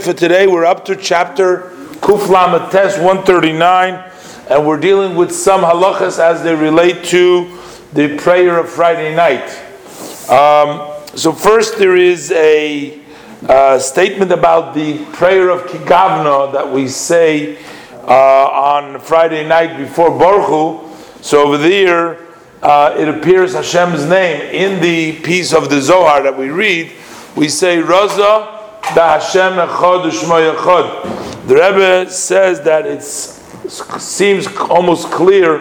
for today. We're up to chapter Kuflam Test 139, and we're dealing with some halachas as they relate to the prayer of Friday night. Um, so, first, there is a uh, statement about the prayer of Kegavna that we say uh, on Friday night before Baruch So, over there, uh, it appears Hashem's name in the piece of the Zohar that we read. We say, Raza. The Hashem Echad Echad. The Rebbe says that it seems almost clear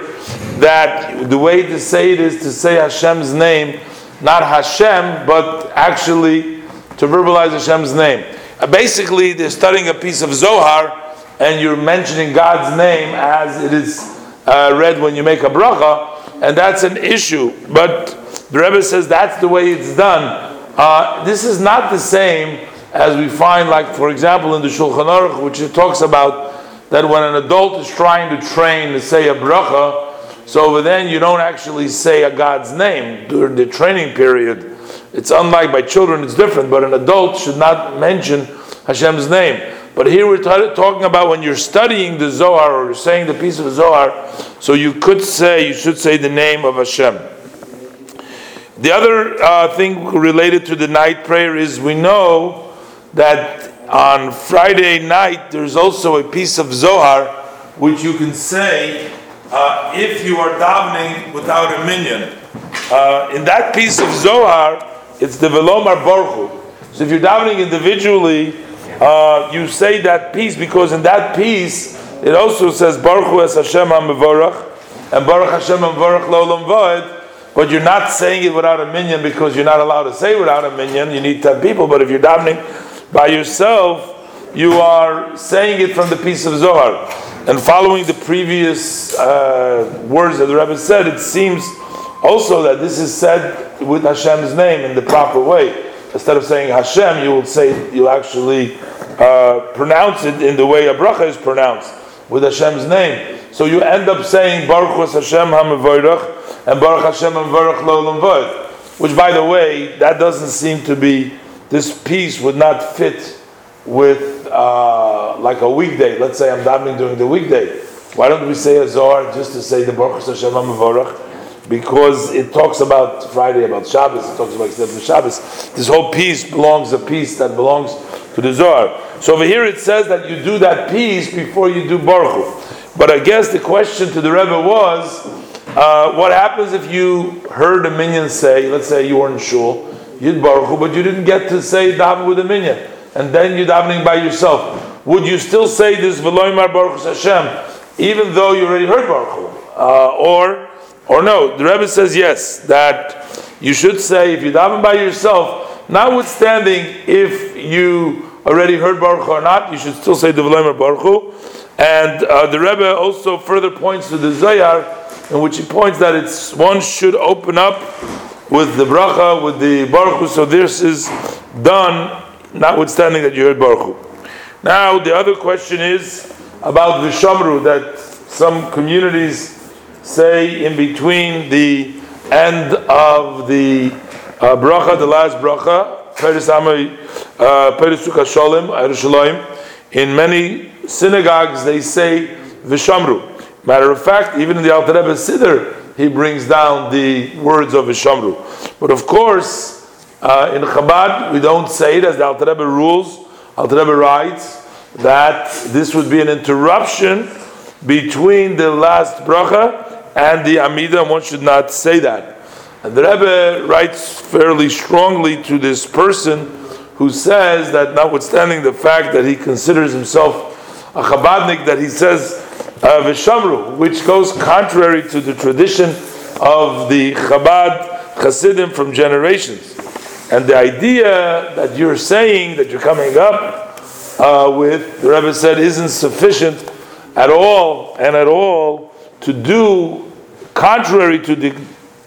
that the way to say it is to say Hashem's name, not Hashem, but actually to verbalize Hashem's name. Uh, basically, they're studying a piece of Zohar and you're mentioning God's name as it is uh, read when you make a bracha, and that's an issue. But the Rebbe says that's the way it's done. Uh, this is not the same as we find, like for example, in the Shulchan Aruch, which it talks about that when an adult is trying to train to say a bracha, so over then you don't actually say a God's name during the training period. It's unlike by children; it's different. But an adult should not mention Hashem's name. But here we're t- talking about when you're studying the Zohar or you're saying the piece of Zohar, so you could say you should say the name of Hashem. The other uh, thing related to the night prayer is we know that on Friday night there's also a piece of Zohar which you can say uh, if you are davening without a minyan. Uh, in that piece of Zohar, it's the Velomar Baruch So if you're davening individually, uh, you say that piece because in that piece it also says Baruch es Hashem HaMevorach and Baruch Hashem HaMevorach Lolam Voed but you're not saying it without a minyan because you're not allowed to say without a minyan You need 10 people. But if you're davening by yourself, you are saying it from the piece of Zohar. And following the previous uh, words that the Rebbe said, it seems also that this is said with Hashem's name in the proper way. Instead of saying Hashem, you will say you actually uh, pronounce it in the way a bracha is pronounced with Hashem's name. So you end up saying Baruch Hashem HaMevoirach and Baruch Hashem HaMevoirach Lo Which, by the way, that doesn't seem to be this piece would not fit with uh, like a weekday. Let's say I'm davening during the weekday. Why don't we say a Zohar just to say the Baruch Hashem HaMevorach? Because it talks about Friday, about Shabbos, it talks about Extended Shabbos. This whole piece belongs, a piece that belongs to the Zohar. So over here it says that you do that piece before you do Baruch But I guess the question to the Rebbe was, uh, what happens if you heard a minyan say, let's say you were in shul, Yid Baruch but you didn't get to say daven with a minyan, and then you're davening by yourself. Would you still say this Veloimar Baruch Hashem, even though you already heard Baruch uh, or, or no? The Rebbe says yes, that you should say if you daven by yourself, notwithstanding if you already heard Baruch or not, you should still say the Veloimar Baruch And uh, the Rebbe also further points to the Zayar, in which he points that it's one should open up with the bracha, with the baruch so this is done, notwithstanding that you heard baruch Now, the other question is about vishamru, that some communities say in between the end of the uh, bracha, the last bracha, Peres Amay, uh, Peres in many synagogues they say vishamru. Matter of fact, even in the Alter Rebbe Siddur, he brings down the words of Ishamru. But of course, uh, in Chabad, we don't say it as the Alter Rebbe rules. Alter Rebbe writes that this would be an interruption between the last bracha and the Amida, and one should not say that. And the Rebbe writes fairly strongly to this person who says that notwithstanding the fact that he considers himself a Chabadnik, that he says uh, Vishamru, which goes contrary to the tradition of the Chabad Hasidim from generations. And the idea that you're saying, that you're coming up uh, with, the Rebbe said, isn't sufficient at all and at all to do contrary to the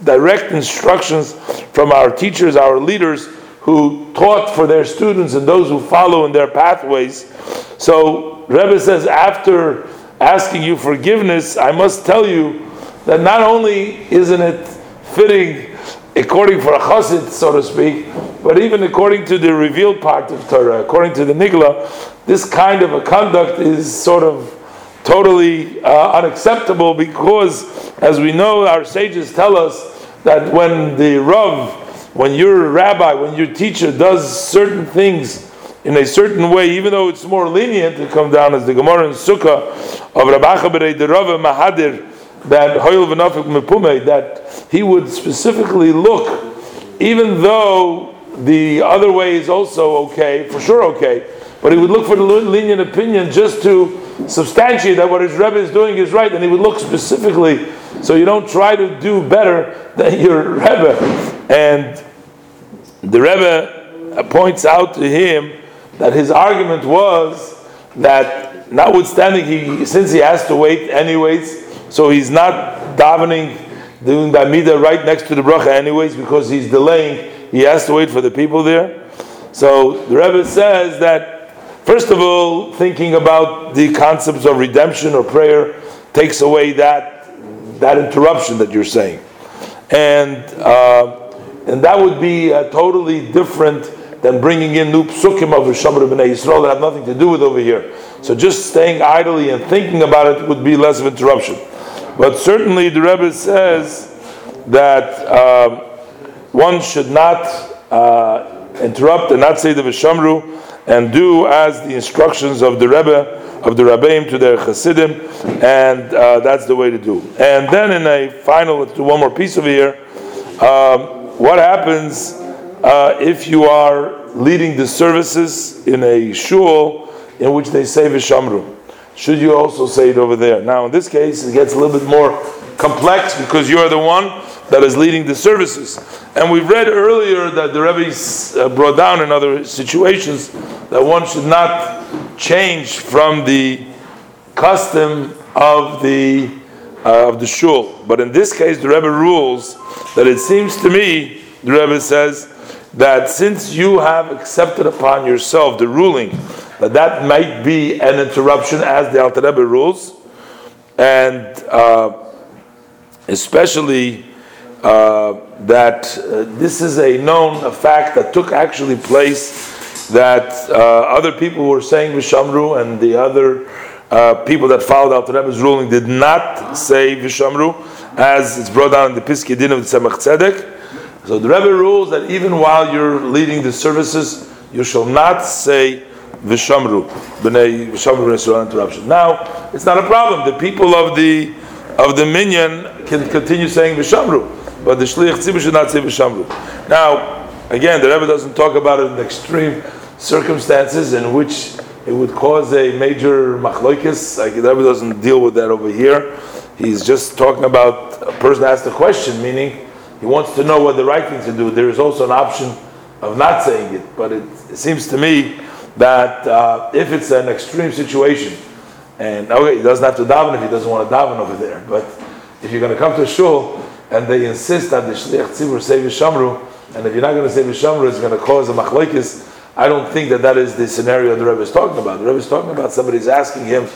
direct instructions from our teachers, our leaders, who taught for their students and those who follow in their pathways. So Rebbe says after asking you forgiveness, I must tell you that not only isn't it fitting according for a chassid, so to speak, but even according to the revealed part of Torah, according to the Nigla, this kind of a conduct is sort of totally uh, unacceptable because, as we know, our sages tell us that when the Rav, when your rabbi, when your teacher does certain things in a certain way, even though it's more lenient, to come down as the Gemara and Sukkah of Berei the Rav Mahadir, that Hoyel V'Nafik that he would specifically look, even though the other way is also okay, for sure okay, but he would look for the lenient opinion just to substantiate that what his Rebbe is doing is right, and he would look specifically, so you don't try to do better than your Rebbe. And the Rebbe points out to him that his argument was that notwithstanding he, since he has to wait anyways, so he's not davening, doing the Amida right next to the bracha anyways, because he's delaying, he has to wait for the people there. So the Rebbe says that First of all, thinking about the concepts of redemption or prayer takes away that that interruption that you're saying, and uh, and that would be a totally different than bringing in new psukim of Rishomer B'nai Yisrael that have nothing to do with over here. So just staying idly and thinking about it would be less of interruption. But certainly the Rebbe says that uh, one should not uh, interrupt and not say the Vishamru and do as the instructions of the Rebbe of the Rabbeim to their Chassidim, and uh, that's the way to do. And then in a final, do one more piece over here. Um, what happens uh, if you are leading the services in a shul in which they say Vishamru? Should you also say it over there? Now, in this case, it gets a little bit more complex because you are the one that is leading the services. And we've read earlier that the Rebbe uh, brought down in other situations that one should not change from the custom of the uh, of the shul. But in this case, the Rebbe rules that it seems to me, the Rebbe says that since you have accepted upon yourself the ruling that that might be an interruption, as the Alter Rebbe rules, and uh, especially uh, that uh, this is a known a fact that took actually place that uh, other people were saying Vishamru and the other uh, people that followed the Rebbe's ruling did not say Vishamru as it's brought down in the Piskei Din of the Tzemach Tzedek. So the Rebbe rules that even while you're leading the services, you shall not say v'shamru Vishamru, B'nai Vishamru interruption. Now, it's not a problem. The people of the of the minyan can continue saying Vishamru but the shliach tzibur should not say b'shamru. Now, again, the Rebbe doesn't talk about it in extreme circumstances in which it would cause a major machlokes. Like the Rebbe doesn't deal with that over here. He's just talking about a person asked a question, meaning he wants to know what the right thing to do. There is also an option of not saying it, but it, it seems to me that uh, if it's an extreme situation, and okay, he doesn't have to daven if he doesn't want to daven over there, but if you're going to come to shul and they insist that the shliach tzibur say v'shamru, and if you're not going to say v'shamru, it's going to cause a machlokes. I don't think that that is the scenario the Rebbe is talking about. The Rebbe is talking about somebody's asking him,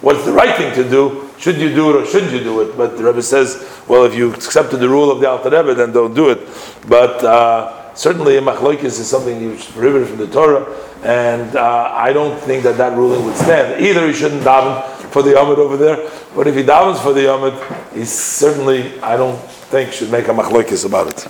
what's the right thing to do? Should you do it or shouldn't you do it? But the Rebbe says, well, if you accepted the rule of the Alter Rebbe, then don't do it. But uh, certainly, machlokes is something you prohibited from the Torah, and uh, I don't think that that ruling would stand. Either he shouldn't daven for the amud over there, but if he davens for the amud, he certainly, I don't think should make a machlokes about it.